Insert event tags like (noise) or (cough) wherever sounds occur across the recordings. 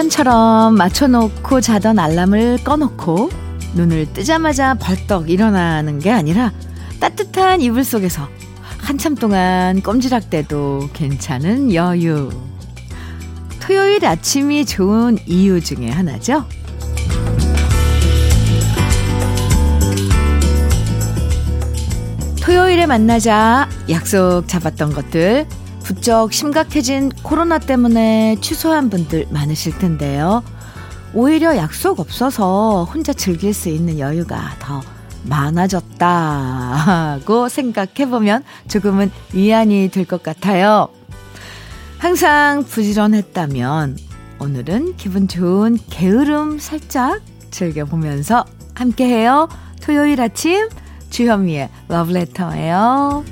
습관처럼 맞춰놓고 자던 알람을 꺼놓고 눈을 뜨자마자 벌떡 일어나는 게 아니라 따뜻한 이불 속에서 한참 동안 꼼지락대도 괜찮은 여유. 토요일 아침이 좋은 이유 중에 하나죠. 토요일에 만나자 약속 잡았던 것들 부쩍 심각해진 코로나 때문에 취소한 분들 많으실 텐데요. 오히려 약속 없어서 혼자 즐길 수 있는 여유가 더 많아졌다고 생각해보면 조금은 위안이 될 것 같아요. 항상 부지런했다면 오늘은 기분 좋은 게으름 살짝 즐겨보면서 함께해요. 토요일 아침 주현미의 러브레터예요.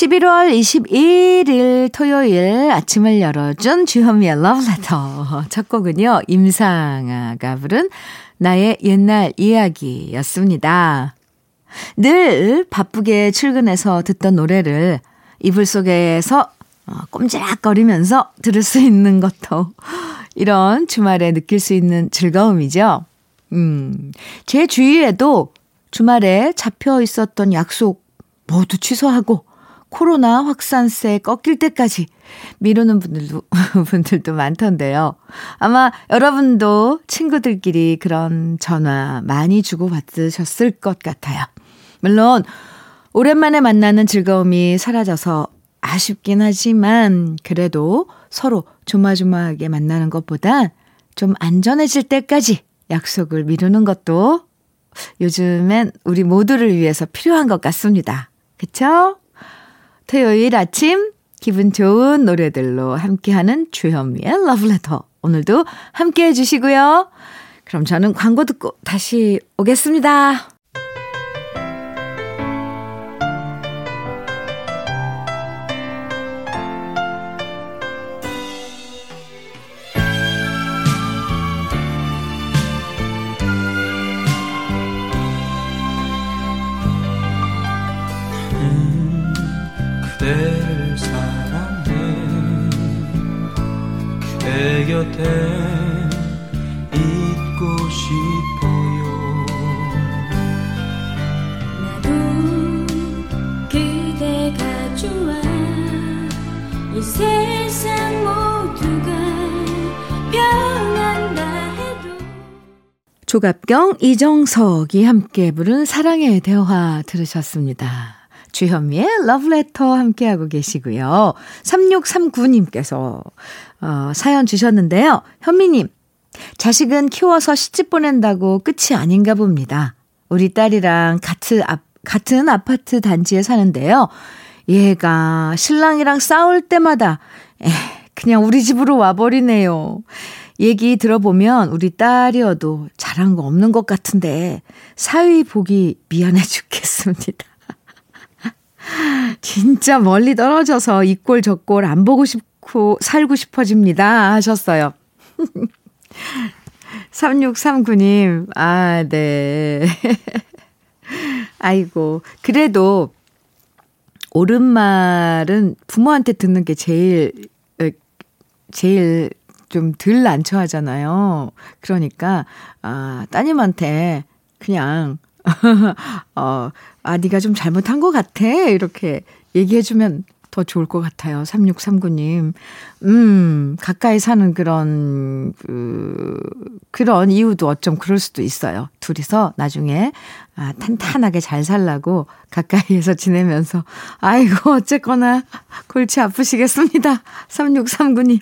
11월 21일 토요일 아침을 열어준 주현미의 러브레터. 첫 곡은요, 임상아가 부른 나의 옛날 이야기였습니다. 늘 바쁘게 출근해서 듣던 노래를 이불 속에서 어, 꼼지락거리면서 들을 수 있는 것도 이런 주말에 느낄 수 있는 즐거움이죠. 음, 제 주위에도 주말에 잡혀 있었던 약속 모두 취소하고 코로나 확산세 꺾일 때까지 미루는 분들도, (laughs) 분들도 많던데요. 아마 여러분도 친구들끼리 그런 전화 많이 주고받으셨을 것 같아요. 물론, 오랜만에 만나는 즐거움이 사라져서 아쉽긴 하지만, 그래도 서로 조마조마하게 만나는 것보다 좀 안전해질 때까지 약속을 미루는 것도 요즘엔 우리 모두를 위해서 필요한 것 같습니다. 그쵸? 토요일 아침 기분 좋은 노래들로 함께하는 주현미의 러브레터. 오늘도 함께 해주시고요. 그럼 저는 광고 듣고 다시 오겠습니다. 조갑경 이정석이 함께 부른 사랑의 대화 들으셨습니다. 주현미의 러브레터 함께하고 계시고요. 3639님께서 어, 사연 주셨는데요. 현미님, 자식은 키워서 시집 보낸다고 끝이 아닌가 봅니다. 우리 딸이랑 같은, 아, 같은 아파트 단지에 사는데요. 얘가 신랑이랑 싸울 때마다 에, 그냥 우리 집으로 와버리네요. 얘기 들어보면 우리 딸이어도 잘한 거 없는 것 같은데 사위 보기 미안해 죽겠습니다. (laughs) 진짜 멀리 떨어져서 이꼴 저꼴 안 보고 싶고 살고 싶어집니다. 하셨어요. (laughs) 3639님, 아, 네. (laughs) 아이고, 그래도 옳은 말은 부모한테 듣는 게 제일, 어, 제일 좀 덜 난처하잖아요. 그러니까, 아, 따님한테 그냥, (laughs) 어, 아, 네가 좀 잘못한 것 같아. 이렇게 얘기해주면 더 좋을 것 같아요. 3639님. 음, 가까이 사는 그런, 그, 그런 이유도 어쩜 그럴 수도 있어요. 둘이서 나중에, 아, 탄탄하게 잘 살라고 가까이에서 지내면서, 아이고, 어쨌거나 골치 아프시겠습니다. 3639님.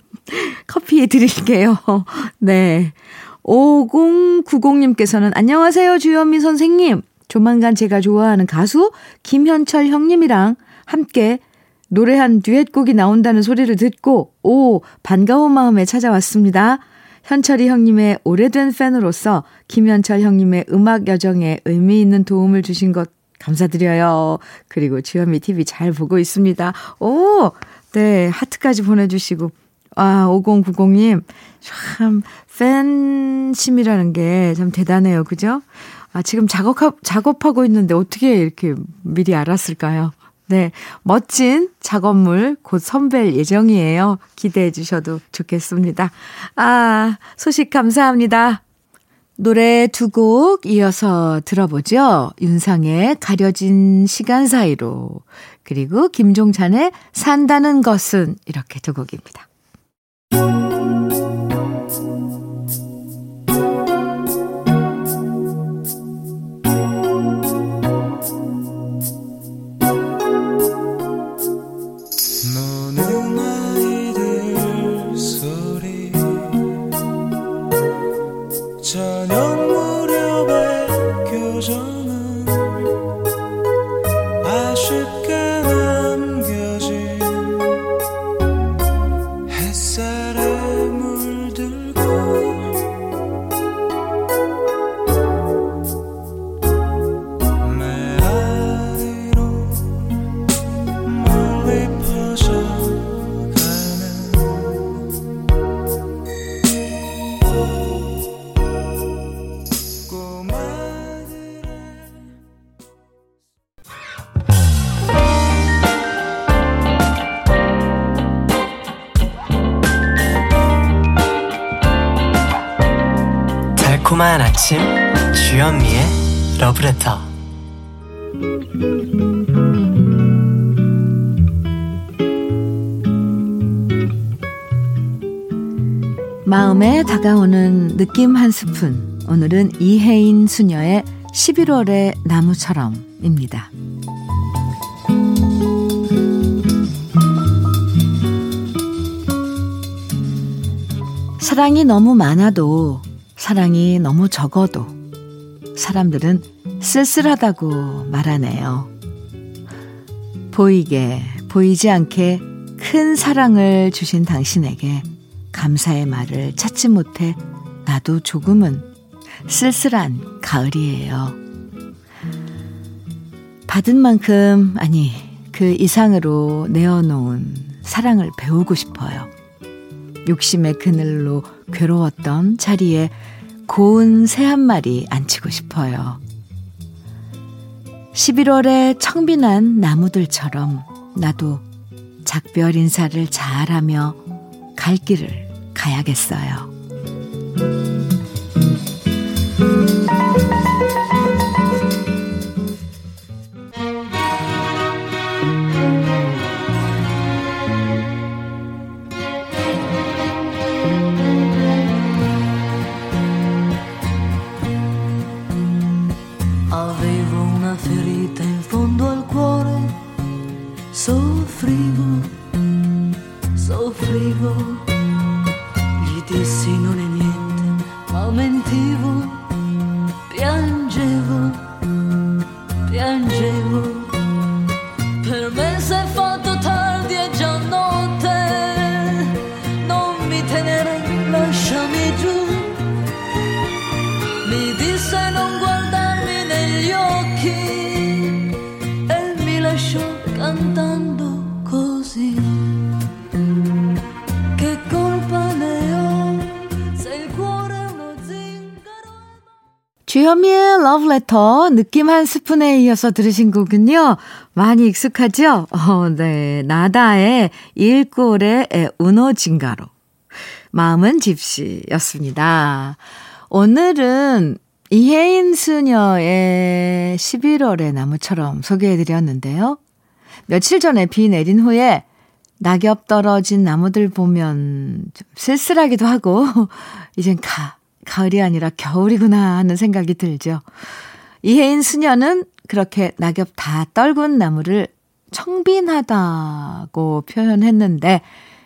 커피 드릴게요. 네. 5090님께서는 안녕하세요, 주현미 선생님. 조만간 제가 좋아하는 가수 김현철 형님이랑 함께 노래한 듀엣곡이 나온다는 소리를 듣고, 오, 반가운 마음에 찾아왔습니다. 현철이 형님의 오래된 팬으로서 김현철 형님의 음악 여정에 의미 있는 도움을 주신 것 감사드려요. 그리고 주현미 TV 잘 보고 있습니다. 오, 네, 하트까지 보내주시고. 아, 5090님, 참, 팬심이라는 게 참 대단해요. 그죠? 아, 지금 작업하, 작업하고 있는데 어떻게 이렇게 미리 알았을까요? 네. 멋진 작업물 곧 선별 예정이에요. 기대해 주셔도 좋겠습니다. 아, 소식 감사합니다. 노래 두 곡 이어서 들어보죠. 윤상의 가려진 시간 사이로 그리고 김종찬의 산다는 것은 이렇게 두 곡입니다. 아침 주현미의 러브레터 마음에 다가오는 느낌 한 스푼 오늘은 이혜인 수녀의 11월의 나무처럼입니다. 사랑이 너무 많아도 사랑이 너무 적어도 사람들은 쓸쓸하다고 말하네요. 보이게, 보이지 않게 큰 사랑을 주신 당신에게 감사의 말을 찾지 못해 나도 조금은 쓸쓸한 가을이에요. 받은 만큼, 아니, 그 이상으로 내어놓은 사랑을 배우고 싶어요. 욕심의 그늘로 괴로웠던 자리에 고운 새 한 마리 안치고 싶어요. 11월에 청빈한 나무들처럼 나도 작별 인사를 잘하며 갈 길을 가야겠어요. 러브레터 느낌 한 스푼에 이어서 들으신 곡은요. 많이 익숙하죠? 어, 네. 나다의 일골의 우노진가로. 마음은 집시였습니다. 오늘은 이혜인 수녀의 11월의 나무처럼 소개해드렸는데요. 며칠 전에 비 내린 후에 낙엽 떨어진 나무들 보면 좀 쓸쓸하기도 하고, (laughs) 이젠 가, 가을이 아니라 겨울이구나 하는 생각이 들죠. 이혜인 수녀는 그렇게 낙엽 다 떨군 나무를 청빈하다고 표현했는데,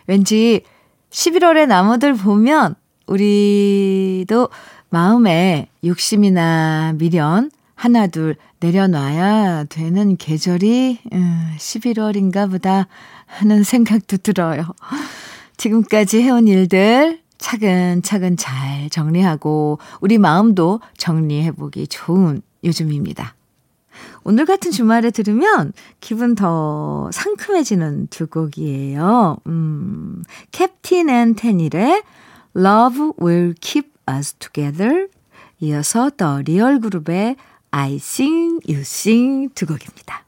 왠지 11월의 나무들 보면 우리도 마음에 욕심이나 미련 하나 둘 내려놔야 되는 계절이 11월인가 음, 보다 하는 생각도 들어요. 지금까지 해온 일들 차근차근 잘 정리하고 우리 마음도 정리해보기 좋은 요즘입니다. 오늘 같은 주말에 들으면 기분 더 상큼해지는 두 곡이에요. 음, 캡틴 앤 테닐의 Love Will Keep Us Together 이어서 더 리얼 그룹의 I Sing, You Sing 두 곡입니다.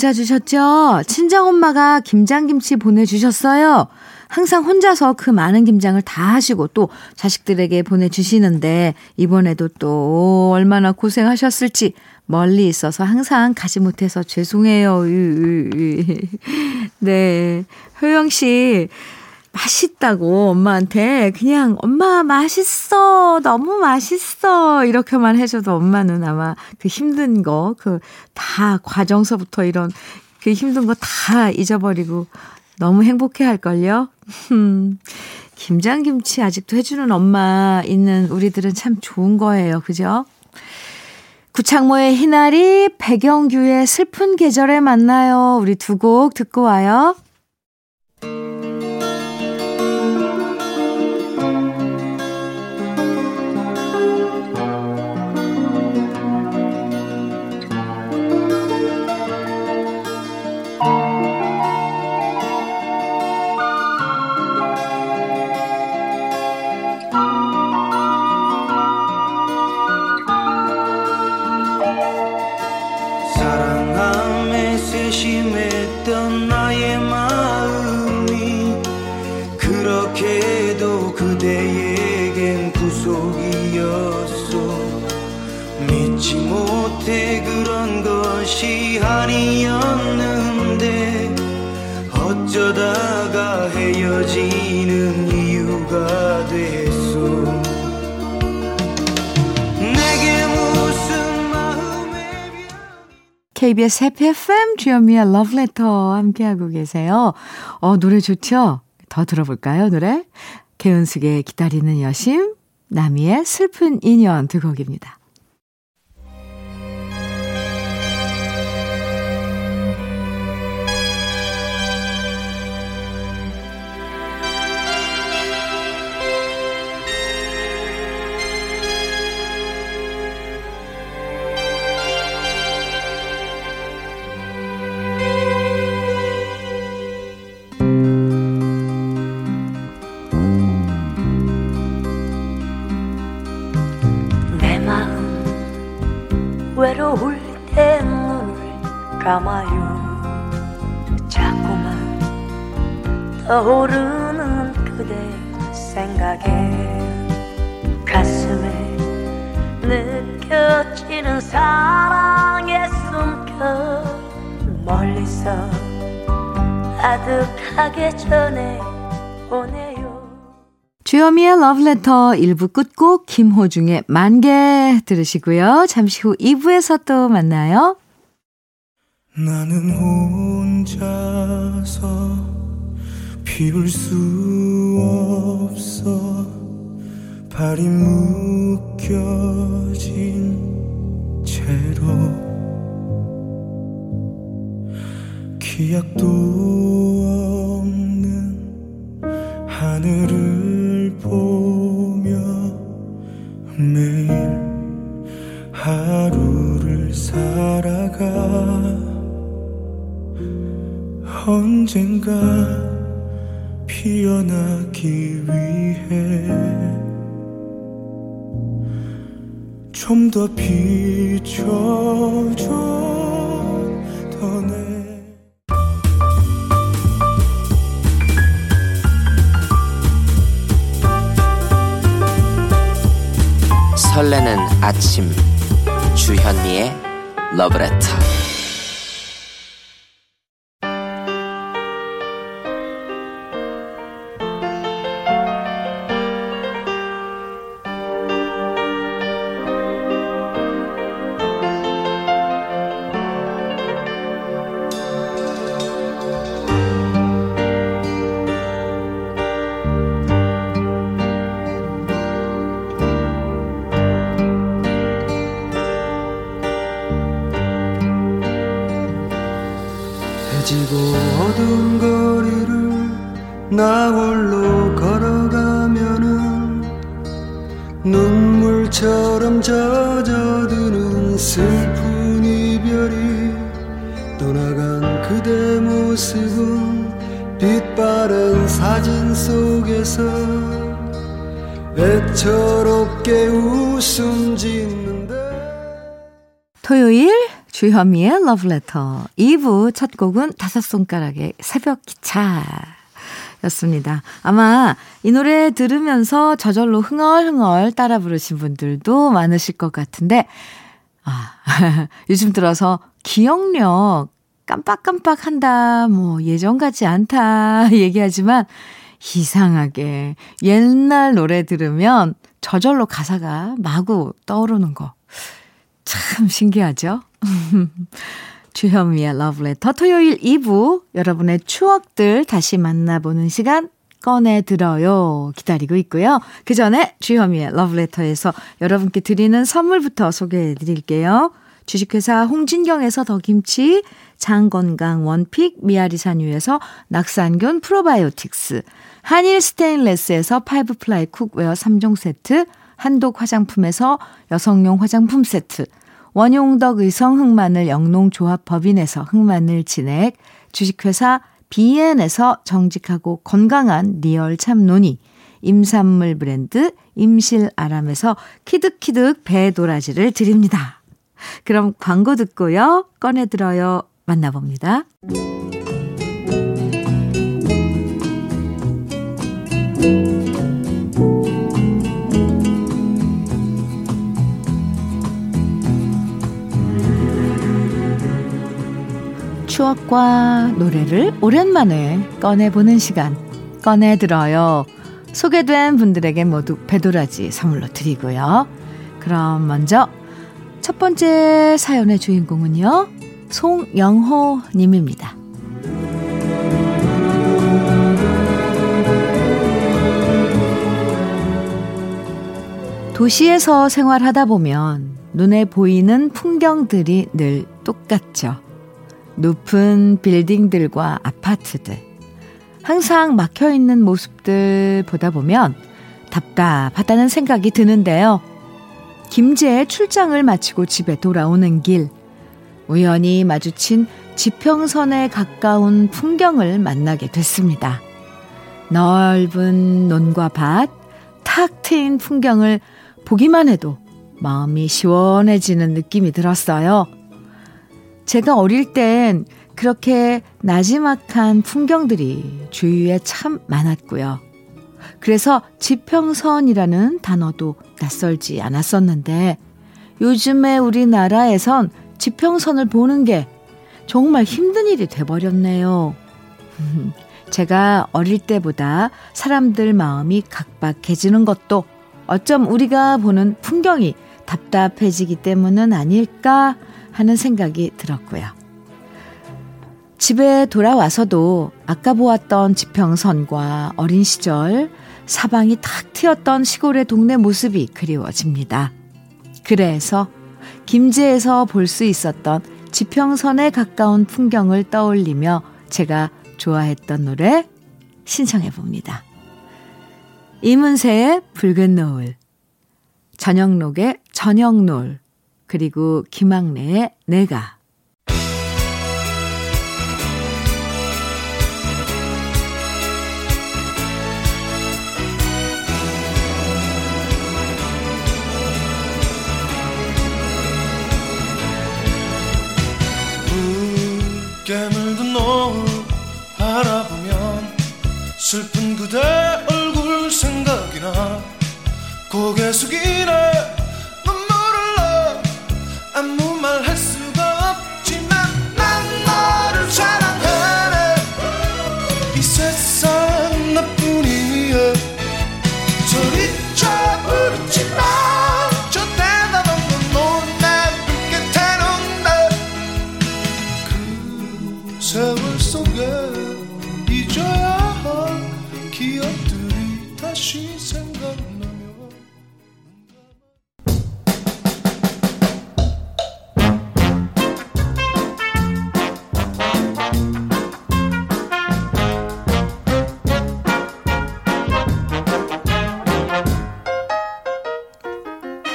문자 주셨죠? 친정엄마가 김장김치 보내주셨어요. 항상 혼자서 그 많은 김장을 다 하시고 또 자식들에게 보내주시는데 이번에도 또 얼마나 고생하셨을지 멀리 있어서 항상 가지 못해서 죄송해요. 네. 효영 씨. 맛있다고 엄마한테 그냥 엄마 맛있어 너무 맛있어 이렇게만 해줘도 엄마는 아마 그 힘든 거 그 다 과정서부터 이런 그 힘든 거 다 잊어버리고 너무 행복해 할걸요. 음, (laughs) 김장김치 아직도 해주는 엄마 있는 우리들은 참 좋은 거예요. 그죠? 구창모의 희나리, 백영규의 슬픈 계절에 만나요. 우리 두 곡 듣고 와요. 했던 나의 마음이 그렇게도 그대에겐 구속이었어 믿지 못해 그런 것이 아니 KBS 해피 FM 주현미의 러브레터 함께하고 계세요. 어, 노래 좋죠? 더 들어볼까요, 노래? 개은숙의 기다리는 여심, 나미의 슬픈 인연 두 곡입니다. 떠오르는 그대 생각에 가슴에 느껴지는 사랑의 숨결 멀리서 아득하게 전해 오네요 주여미의 러브레터 1부 끝곡 김호중의 만개 들으시고요. 잠시 후 2부에서 또 만나요. 나는 혼자서 비울 수 없어. 발이 묶여진 채로 기약도 없는 하늘을 보며 매일 하루를 살아가. 언젠가 피어나기 위해 좀 더 비춰줘 더내. 설레는 아침 주현미의 러브레터 나 홀로 걸어가면은 눈물처럼 젖어드는 슬픈 이별이 떠나간 그대 모습은 빛바랜 사진 속에서 애처롭게 웃음 짓는데. 토요일 주현미의 러브레터 2부 첫 곡은 다섯 손가락의 새벽 기차 였습니다. 아마 이 노래 들으면서 저절로 흥얼흥얼 따라 부르신 분들도 많으실 것 같은데, 아, (laughs) 요즘 들어서 기억력 깜빡깜빡 한다, 뭐, 예전 같지 않다, (laughs) 얘기하지만, 이상하게 옛날 노래 들으면 저절로 가사가 마구 떠오르는 거. 참 신기하죠? (laughs) 주현미의 러브레터 토요일 2부 여러분의 추억들 다시 만나보는 시간 꺼내 들어요 기다리고 있고요. 그 전에 주현미의 러브레터에서 여러분께 드리는 선물부터 소개해 드릴게요. 주식회사 홍진경에서 더김치 장건강 one pick 미야리산유에서 낙산균 프로바이오틱스 한일 스테인레스에서 five ply cookware 3종 세트 한독 화장품에서 여성용 화장품 세트 원용덕 의성 흑마늘 영농조합 법인에서 흑마늘 진액, 주식회사 비엔에서 정직하고 건강한 리얼 참논이, 임산물 브랜드 임실아람에서 키득키득 배 도라지를 드립니다. 그럼 광고 듣고요. 꺼내들어요. 만나봅니다. 추억과 노래를 오랜만에 꺼내보는 시간 꺼내들어요. 소개된 분들에게 모두 배도라지 선물로 드리고요. 그럼 먼저 첫 번째 사연의 주인공은요. 송영호 님입니다. 도시에서 생활하다 보면 눈에 보이는 풍경들이 늘 똑같죠. 높은 빌딩들과 아파트들. 항상 막혀 있는 모습들 보다 보면 답답하다는 생각이 드는데요. 김제의 출장을 마치고 집에 돌아오는 길, 우연히 마주친 지평선에 가까운 풍경을 만나게 됐습니다. 넓은 논과 밭, 탁 트인 풍경을 보기만 해도 마음이 시원해지는 느낌이 들었어요. 제가 어릴 땐 그렇게 나지막한 풍경들이 주위에 참 많았고요. 그래서 지평선이라는 단어도 낯설지 않았었는데 요즘에 우리나라에선 지평선을 보는 게 정말 힘든 일이 돼버렸네요. (laughs) 제가 어릴 때보다 사람들 마음이 각박해지는 것도 어쩜 우리가 보는 풍경이 답답해지기 때문은 아닐까 하는 생각이 들었고요. 집에 돌아와서도 아까 보았던 지평선과 어린 시절 사방이 탁 트였던 시골의 동네 모습이 그리워집니다. 그래서 김제에서 볼 수 있었던 지평선에 가까운 풍경을 떠올리며 제가 좋아했던 노래 신청해 봅니다. 이문세의 붉은 노을, 전영록의 저녁놀, 그리고 김학래의 내가. 깨물든 노을 바라보면 슬픈 그대 얼굴 생각이 나 고개 숙이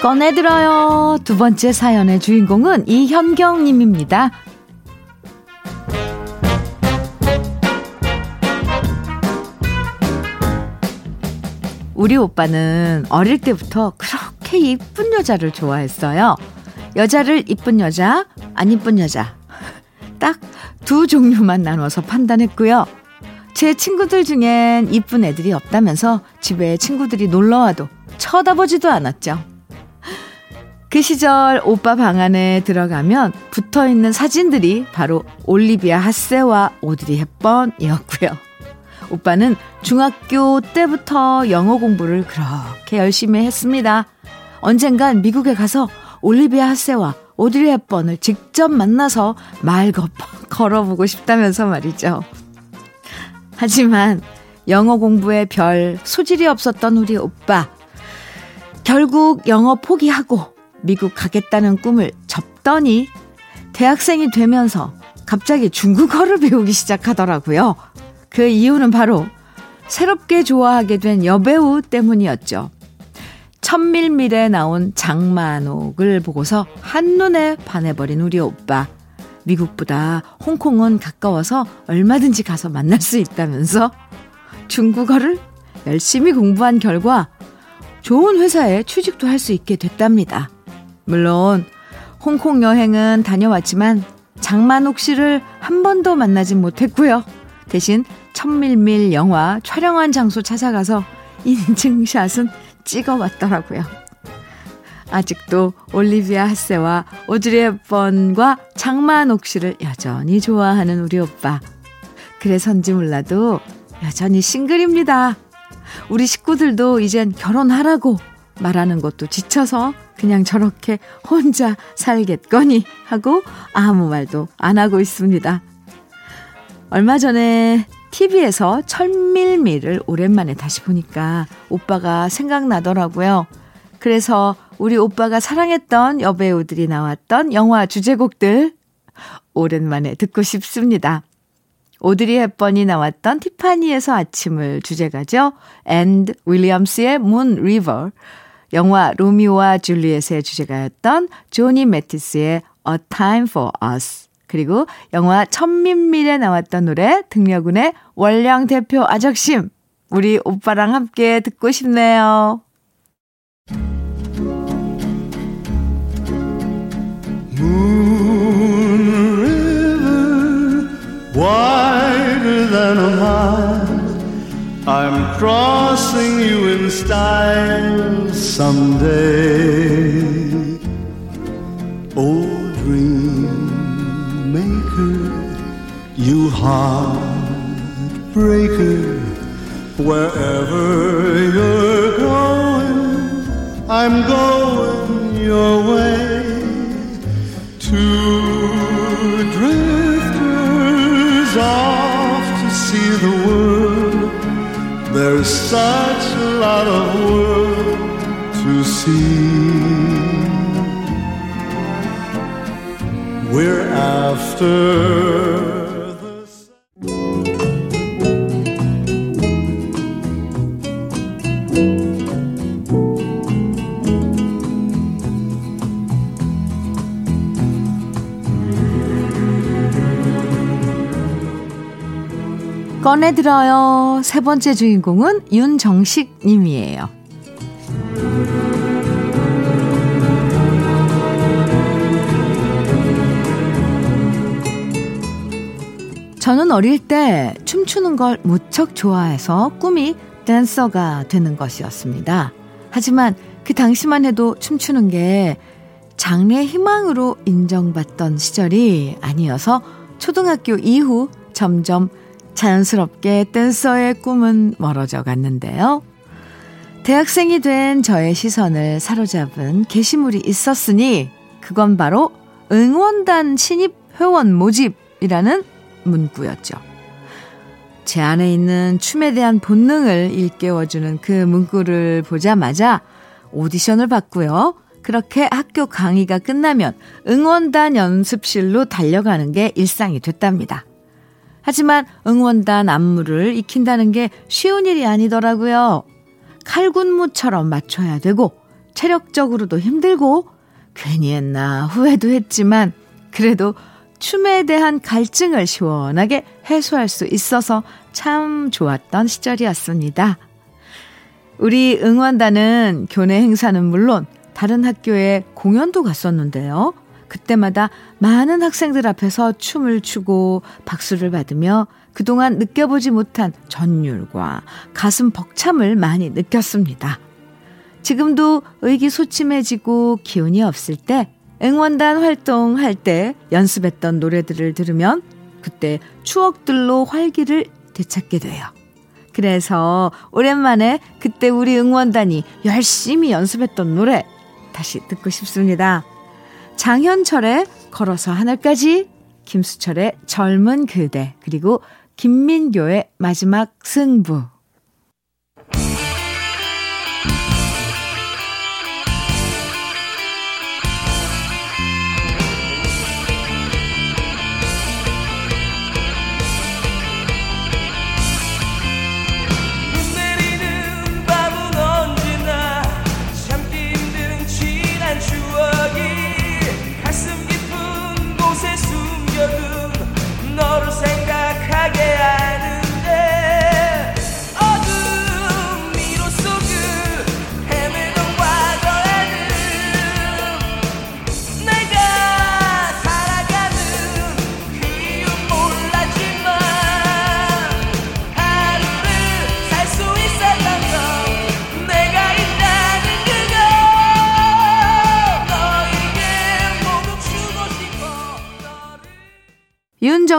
꺼내들어요. 두 번째 사연의 주인공은 이현경님입니다. 우리 오빠는 어릴 때부터 그렇게 이쁜 여자를 좋아했어요. 여자를 이쁜 여자, 안 이쁜 여자. 딱 두 종류만 나눠서 판단했고요. 제 친구들 중엔 이쁜 애들이 없다면서 집에 친구들이 놀러와도 쳐다보지도 않았죠. 그 시절 오빠 방 안에 들어가면 붙어 있는 사진들이 바로 올리비아 하세와 오드리 헵번이었고요. 오빠는 중학교 때부터 영어 공부를 그렇게 열심히 했습니다. 언젠간 미국에 가서 올리비아 하세와 오드리 헵번을 직접 만나서 말 거- 걸어보고 싶다면서 말이죠. 하지만 영어 공부에 별 소질이 없었던 우리 오빠. 결국 영어 포기하고 미국 가겠다는 꿈을 접더니 대학생이 되면서 갑자기 중국어를 (laughs) 배우기 시작하더라고요. 그 이유는 바로 새롭게 좋아하게 된 여배우 때문이었죠. 천밀밀에 나온 장만옥을 보고서 한눈에 반해버린 우리 오빠. 미국보다 홍콩은 가까워서 얼마든지 가서 만날 수 있다면서 중국어를 열심히 공부한 결과 좋은 회사에 취직도 할 수 있게 됐답니다. 물론 홍콩 여행은 다녀왔지만 장만옥 씨를 한 번도 만나진 못했고요. 대신 천밀밀 영화 촬영한 장소 찾아가서 (laughs) 인증샷은 찍어왔더라고요. 아직도 올리비아 하세와 오드리 헵번과 장만옥 씨를 여전히 좋아하는 우리 오빠. 그래서인지 몰라도 여전히 싱글입니다. 우리 식구들도 이젠 결혼하라고 말하는 것도 지쳐서 그냥 저렇게 혼자 살겠거니 하고 아무 말도 안 하고 있습니다. 얼마 전에 TV에서 천밀밀을 오랜만에 다시 보니까 오빠가 생각나더라고요. 그래서 우리 오빠가 사랑했던 여배우들이 나왔던 영화 주제곡들 오랜만에 듣고 싶습니다. 오드리 헵번이 나왔던 티파니에서 아침을 주제가죠. 앤디 윌리엄스의 Moon River. 영화 로미오와 줄리엣의 주제가였던 조니 매티스의 A Time for Us. 그리고 영화 첨밀밀에 나왔던 노래 등려군의 월량 대표 아적심. 우리 오빠랑 함께 듣고 싶네요. Moon River, wider than a mile. I'm crossing you in style someday. Oh, dream maker, you heartbreaker, wherever you're going, I'm going your way. Two There's such a lot of world to see. We're after 꺼내들어요. 세 번째 주인공은 윤정식 님이에요. 저는 어릴 때 춤추는 걸 무척 좋아해서 꿈이 댄서가 되는 것이었습니다. 하지만 그 당시만 해도 춤추는 게 장래 희망으로 인정받던 시절이 아니어서 초등학교 이후 점점 자연스럽게 댄서의 꿈은 멀어져 갔는데요. 대학생이 된 저의 시선을 사로잡은 게시물이 있었으니 그건 바로 응원단 신입 회원 모집이라는 문구였죠. 제 안에 있는 춤에 대한 본능을 일깨워주는 그 문구를 보자마자 오디션을 받고요. 그렇게 학교 강의가 끝나면 응원단 연습실로 달려가는 게 일상이 됐답니다. 하지만 응원단 안무를 익힌다는 게 쉬운 일이 아니더라고요. 칼군무처럼 맞춰야 되고 체력적으로도 힘들고 괜히 했나 후회도 했지만 그래도 춤에 대한 갈증을 시원하게 해소할 수 있어서 참 좋았던 시절이었습니다. 우리 응원단은 교내 행사는 물론 다른 학교에 공연도 갔었는데요. 그때마다 많은 학생들 앞에서 춤을 추고 박수를 받으며 그동안 느껴보지 못한 전율과 가슴 벅참을 많이 느꼈습니다. 지금도 의기소침해지고 기운이 없을 때 응원단 활동할 때 연습했던 노래들을 들으면 그때 추억들로 활기를 되찾게 돼요. 그래서 오랜만에 그때 우리 응원단이 열심히 연습했던 노래 다시 듣고 싶습니다. 장현철의 걸어서 하늘까지, 김수철의 젊은 그대, 그리고 김민교의 마지막 승부.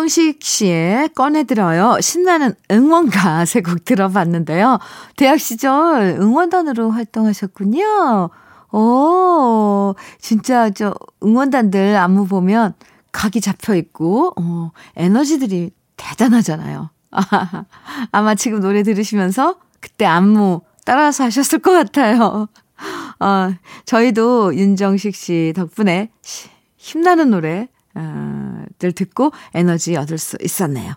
윤정식 씨의 꺼내들어요. 신나는 응원가 (laughs) 세 곡 들어봤는데요. 대학 시절 응원단으로 활동하셨군요. 오, 진짜 저 응원단들 안무 보면 각이 잡혀 있고, 어, 에너지들이 대단하잖아요. (laughs) 아마 지금 노래 들으시면서 그때 안무 따라서 하셨을 것 같아요. (laughs) 어, 저희도 윤정식 씨 덕분에 시- 힘나는 노래, 어, 들 듣고 에너지 얻을 수 있었네요.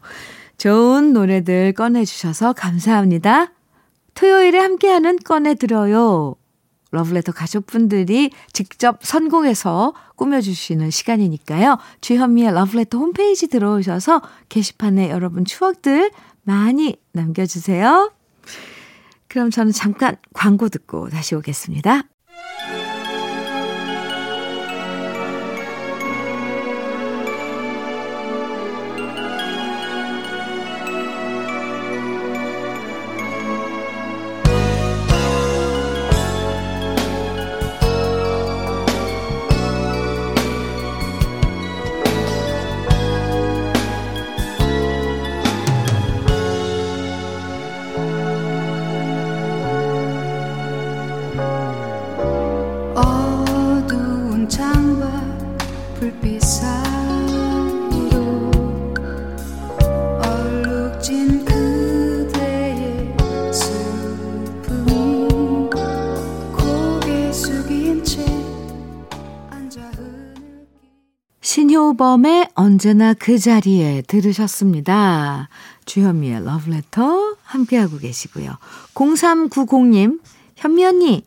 좋은 노래들 꺼내주셔서 감사합니다. 토요일에 함께하는 꺼내들어요. 러브레터 가족분들이 직접 선곡해서 꾸며주시는 시간이니까요. 주현미의 러브레터 홈페이지 들어오셔서 게시판에 여러분 추억들 많이 남겨주세요. 그럼 저는 잠깐 광고 듣고 다시 오겠습니다. 신효범의 언제나 그 자리에 들으셨습니다. 주현미의 러브레터 함께하고 계시고요. 0390님, 현미 언니,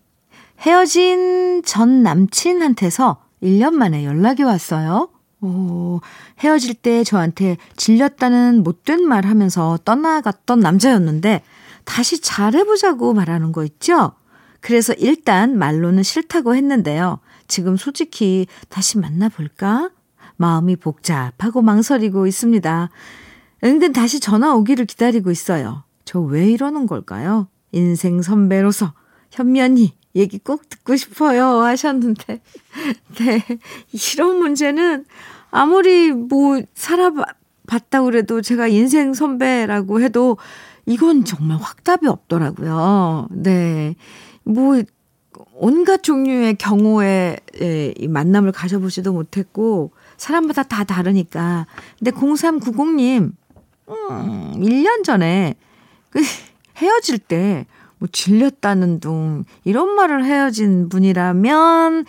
헤어진 전 남친한테서 1년 만에 연락이 왔어요. 오, 헤어질 때 저한테 질렸다는 못된 말 하면서 떠나갔던 남자였는데 다시 잘해보자고 말하는 거 있죠? 그래서 일단 말로는 싫다고 했는데요. 지금 솔직히 다시 만나볼까? 마음이 복잡하고 망설이고 있습니다. 은근 다시 전화 오기를 기다리고 있어요. 저 왜 이러는 걸까요? 인생 선배로서 현면이 얘기 꼭 듣고 싶어요 하셨는데 (laughs) 네 이런 문제는 아무리 뭐 살아봤다 그래도 제가 인생 선배라고 해도 이건 정말 확답이 없더라고요. 네. 뭐 온갖 종류의 경우에 예, 이 만남을 가져보지도 못했고 사람마다 다 다르니까. 근데 0390님 음, 1년 전에 그 헤어질 때 뭐 질렸다는 둥 이런 말을 헤어진 분이라면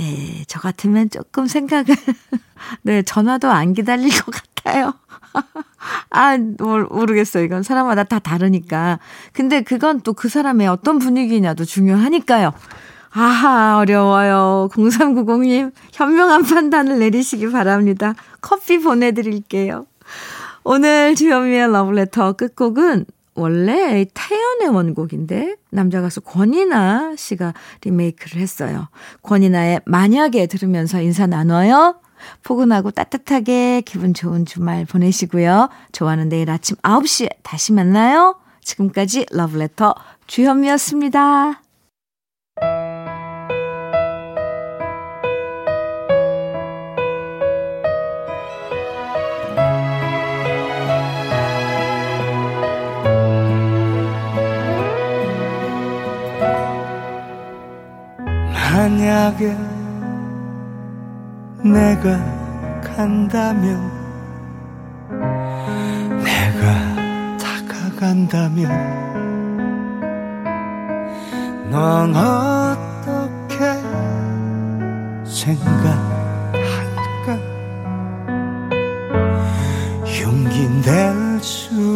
예, 저 같으면 조금 생각을 (laughs) 네, 전화도 안 기다릴 것 같아요. (laughs) 아, 모르겠어요. 이건 사람마다 다 다르니까. 근데 그건 또 그 사람의 어떤 분위기냐도 중요하니까요. 아하, 어려워요. 0390님, 현명한 판단을 내리시기 바랍니다. 커피 보내드릴게요. 오늘 주현미의 러브레터 끝곡은 원래 태연의 원곡인데 남자 가수 권이나 씨가 리메이크를 했어요. 권이나의 만약에 들으면서 인사 나눠요. 포근하고 따뜻하게 기분 좋은 주말 보내시고요. 좋아하는 내일 아침 9시에 다시 만나요. 지금까지 러브레터 주현미였습니다. 만약에 내가 간다면 내가 다가간다면 넌 어떻게 생각할까? 용기 낼수